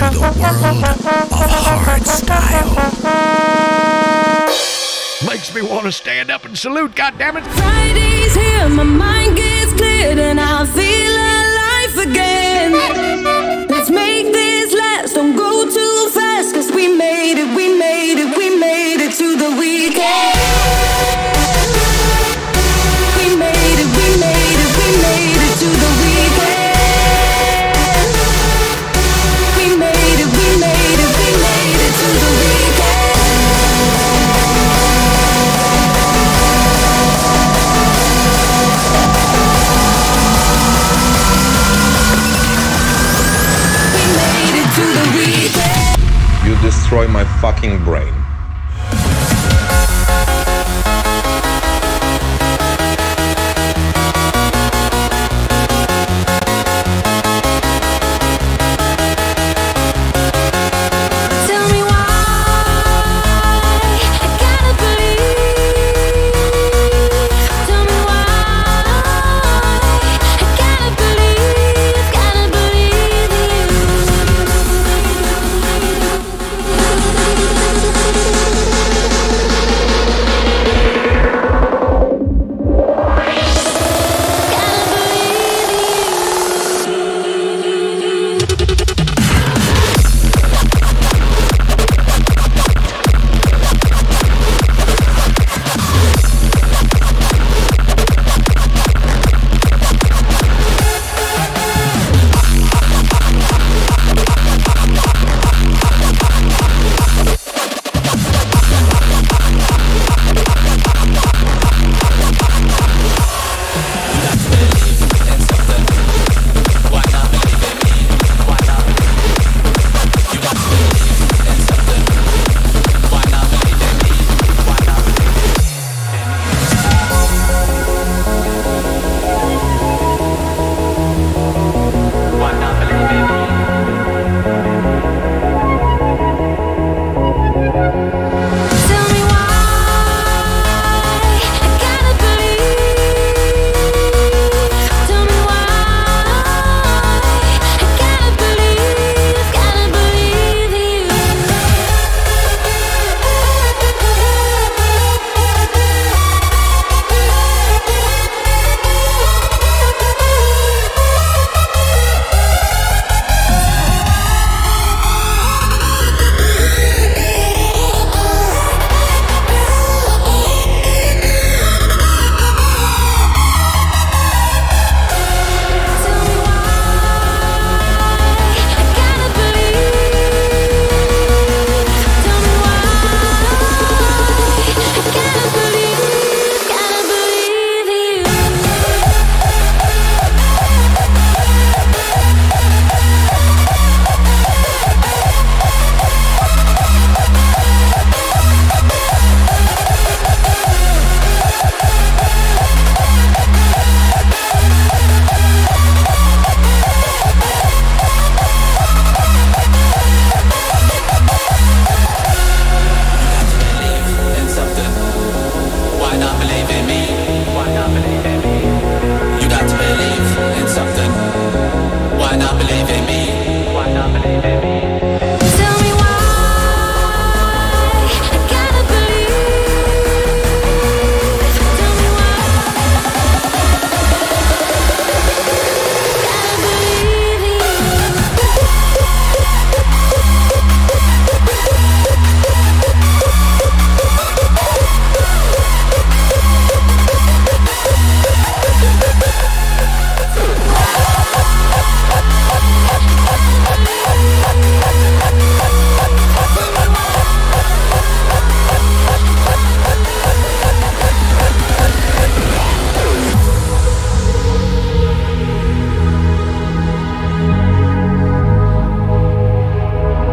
to the world of hardstyle. Makes me want to stand up and salute, goddammit. Friday's here, my mind gets cleared, and I feel alive again. Let's make this destroy my fucking brain.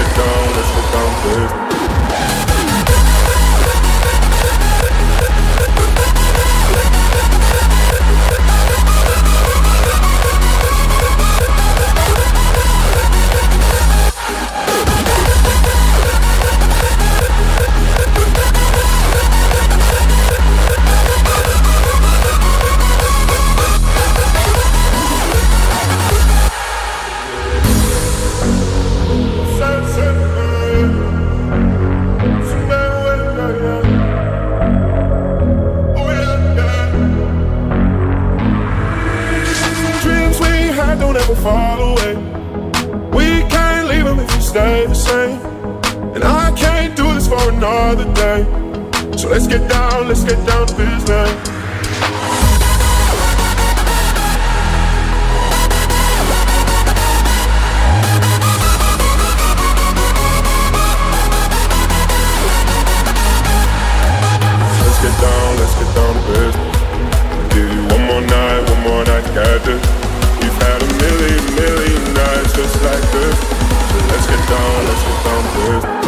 Let's get down, let's get down, baby. fall away. We can't leave them if we stay the same. And I can't do this for another day. So let's get down, let's get down to business. Let's get down, let's get down to business. Give you one more night, one more night, got this million nights just like this. So let's get down, let's get down to.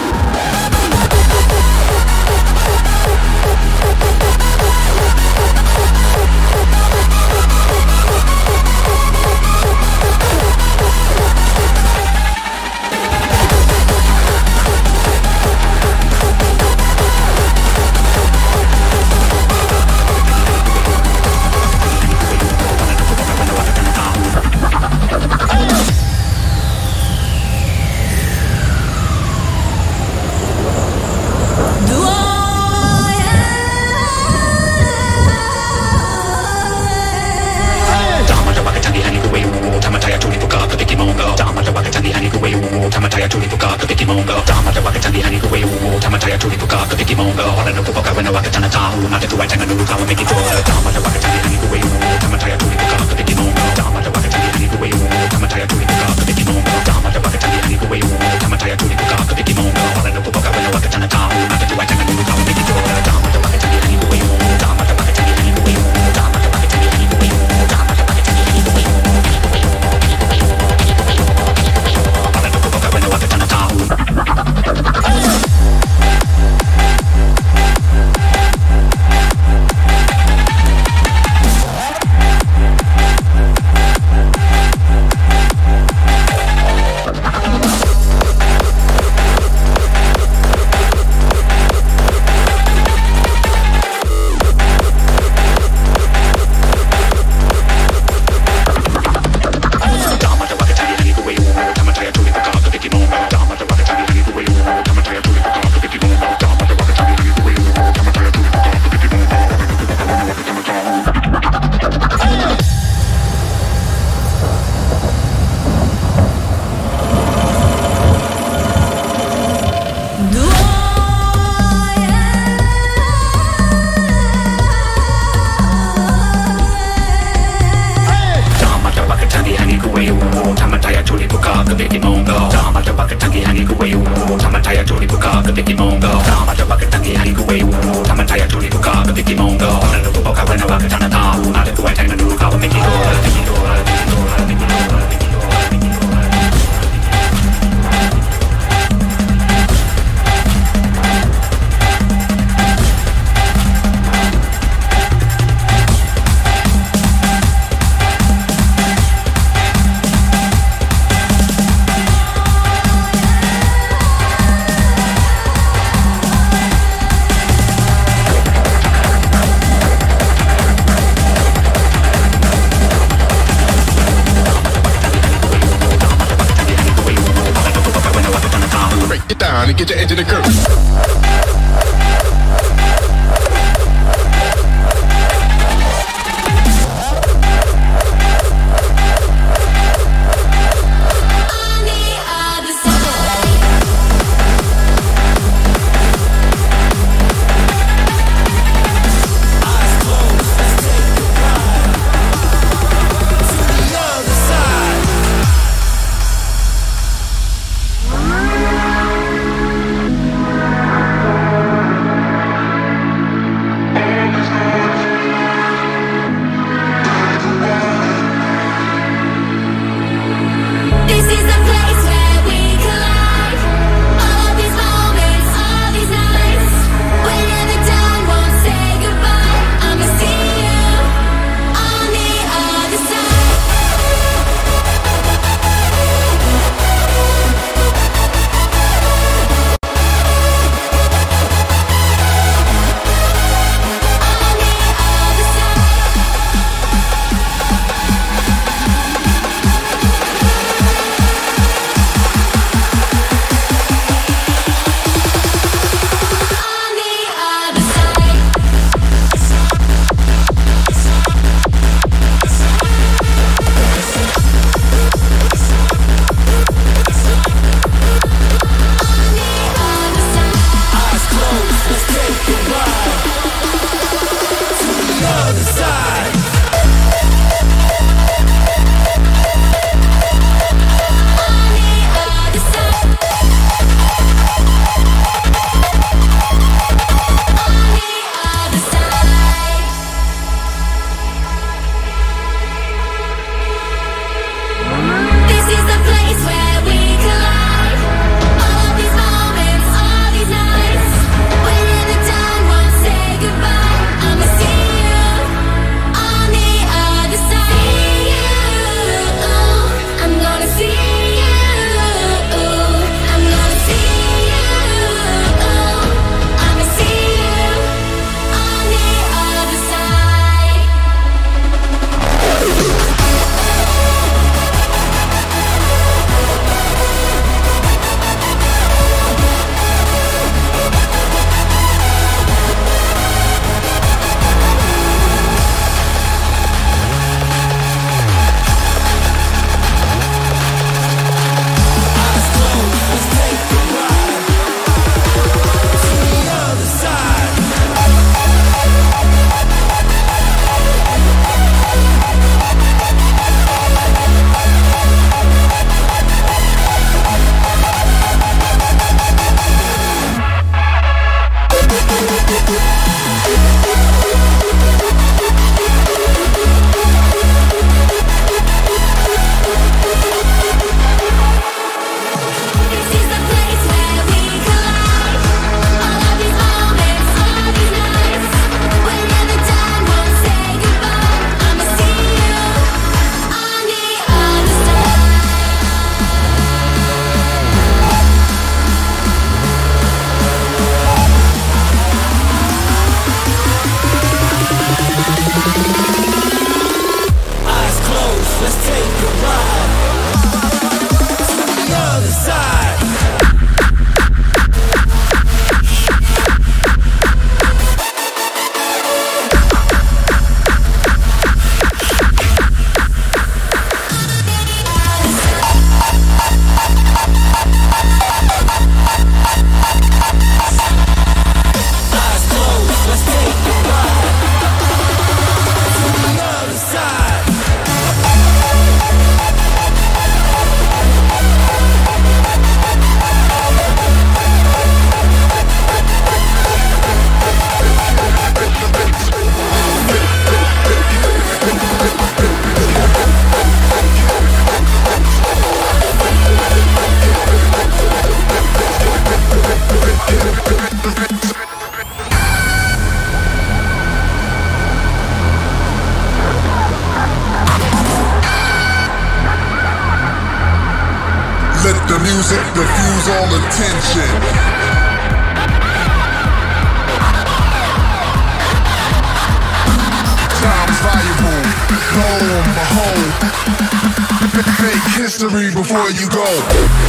where you go.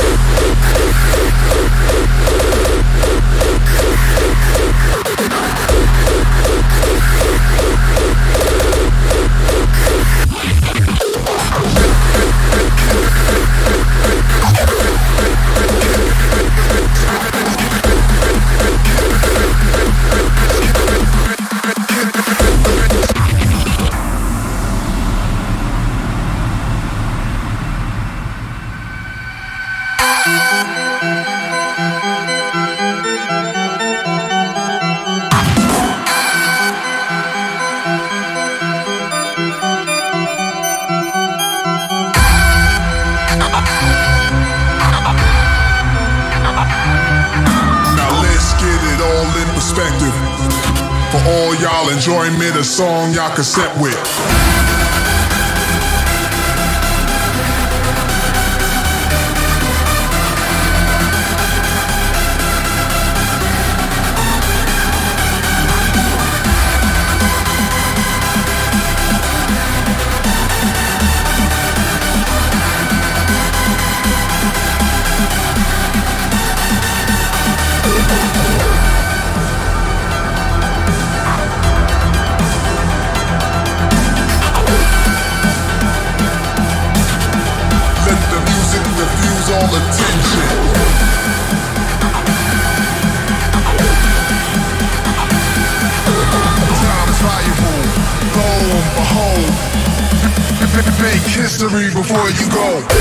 cassette where you go.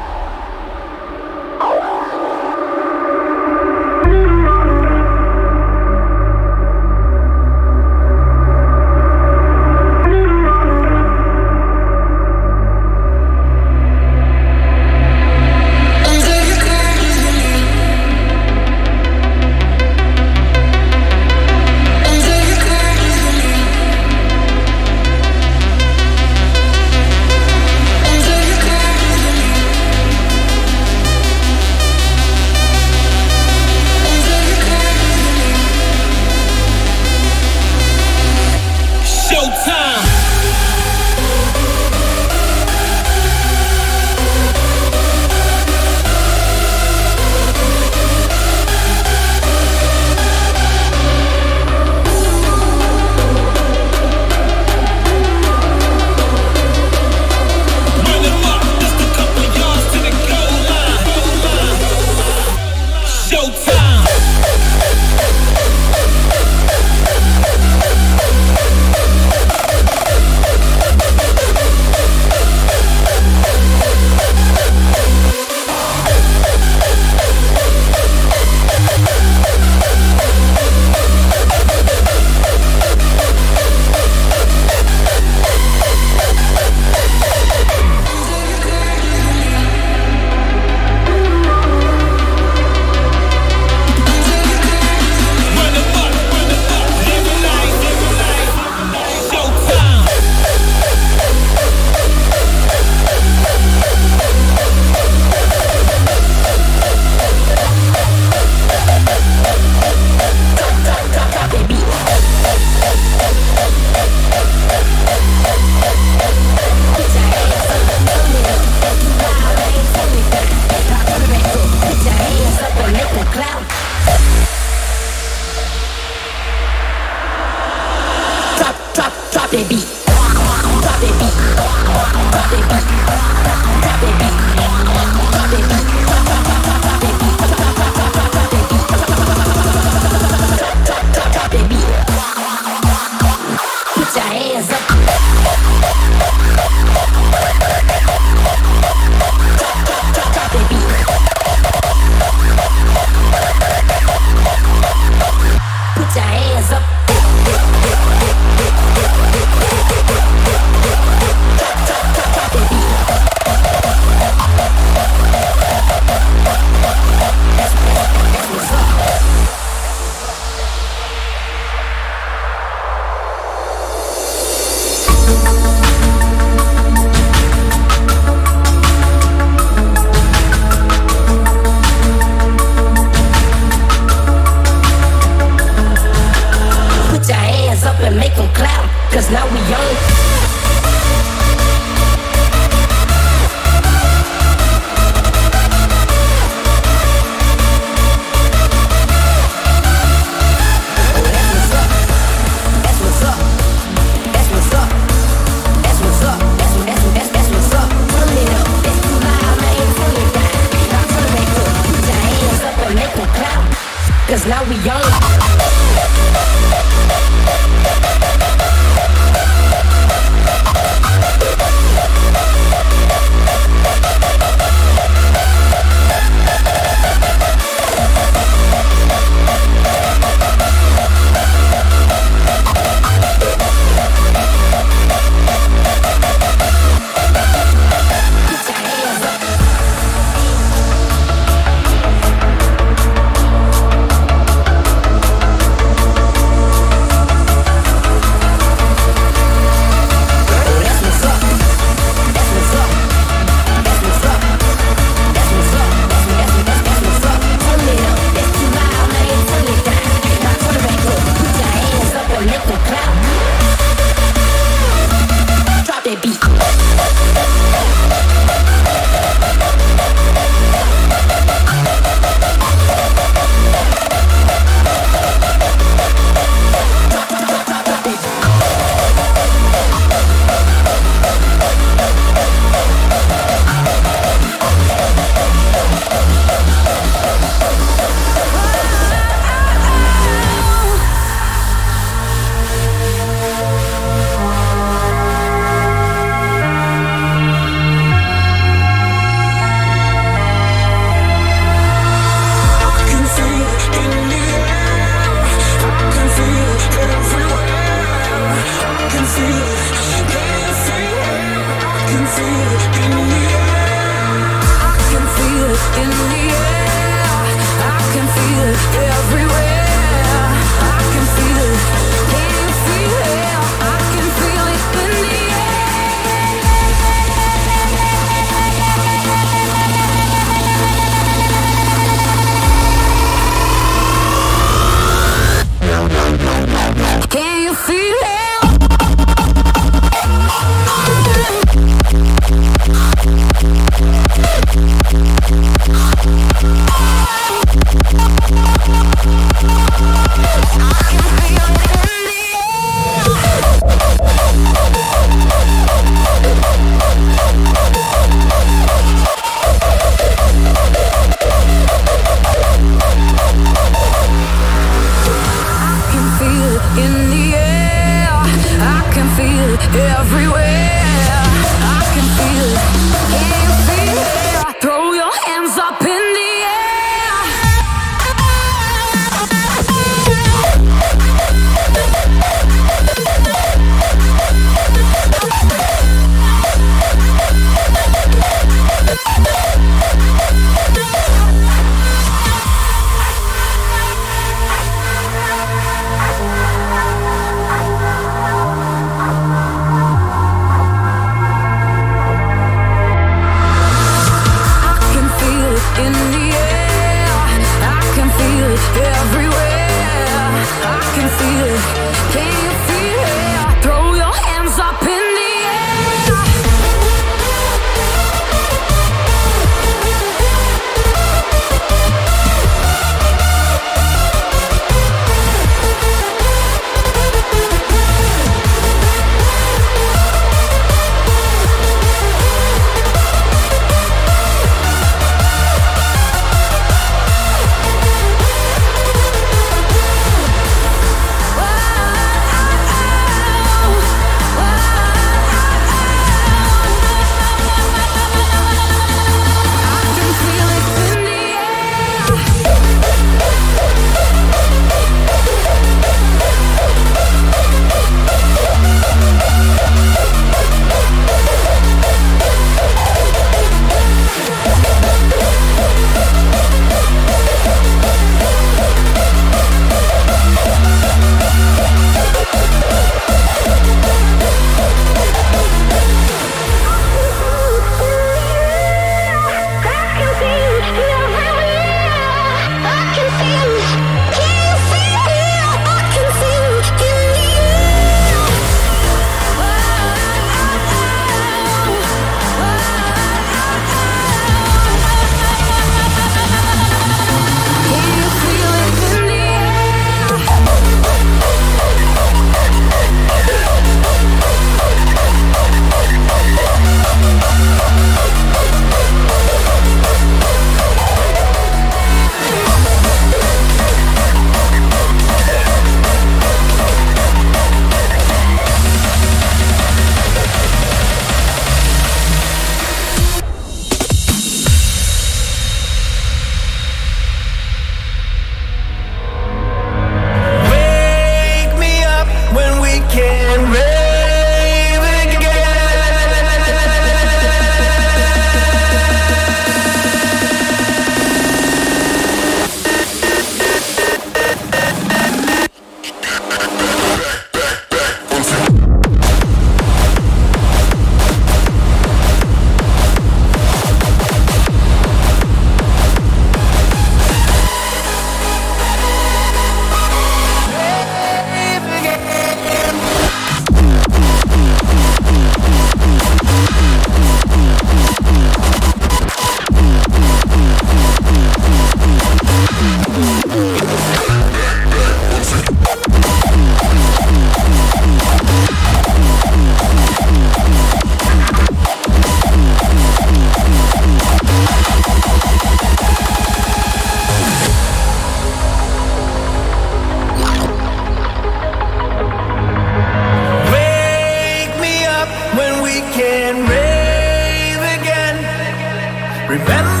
Remember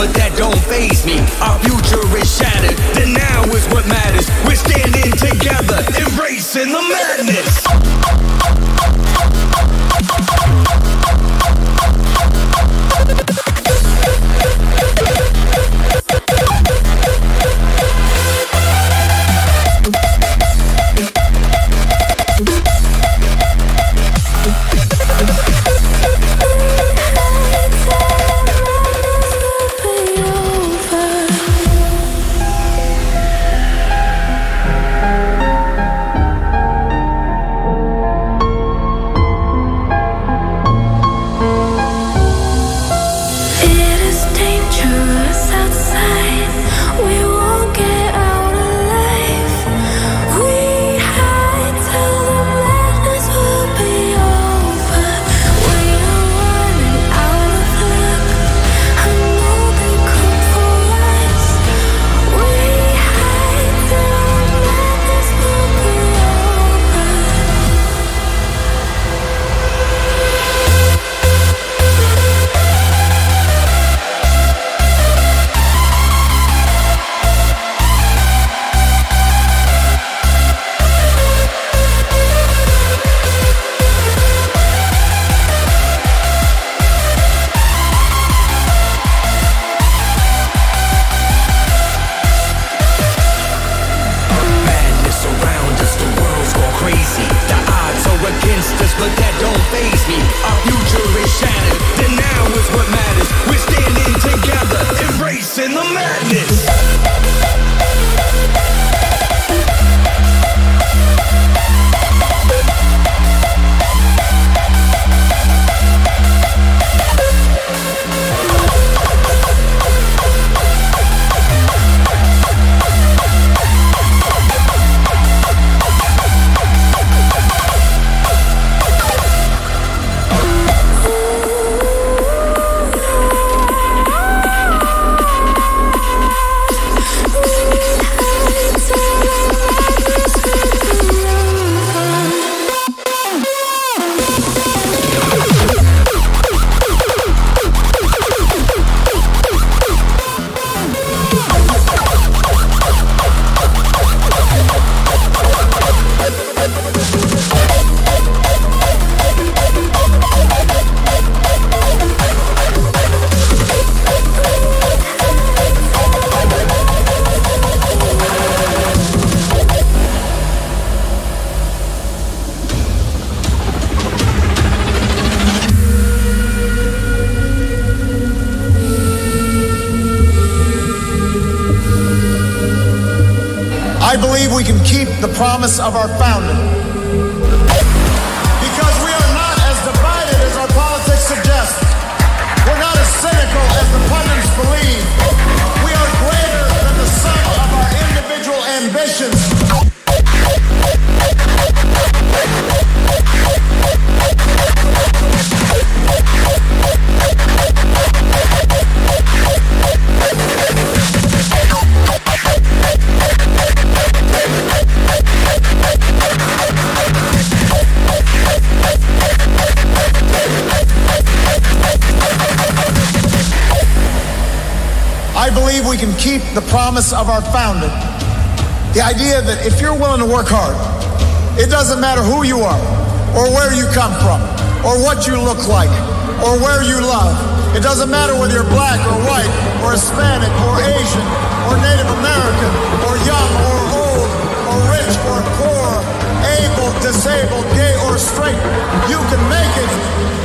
but that don't faze me. Our future is shattered. The now is what matters. We're standing together, embracing the madness. of our that if you're willing to work hard, it doesn't matter who you are, or where you come from, or what you look like, or where you love. It doesn't matter whether you're black or white, or Hispanic, or Asian, or Native American, or young or old, or rich or poor, able, disabled, gay or straight. You can make it.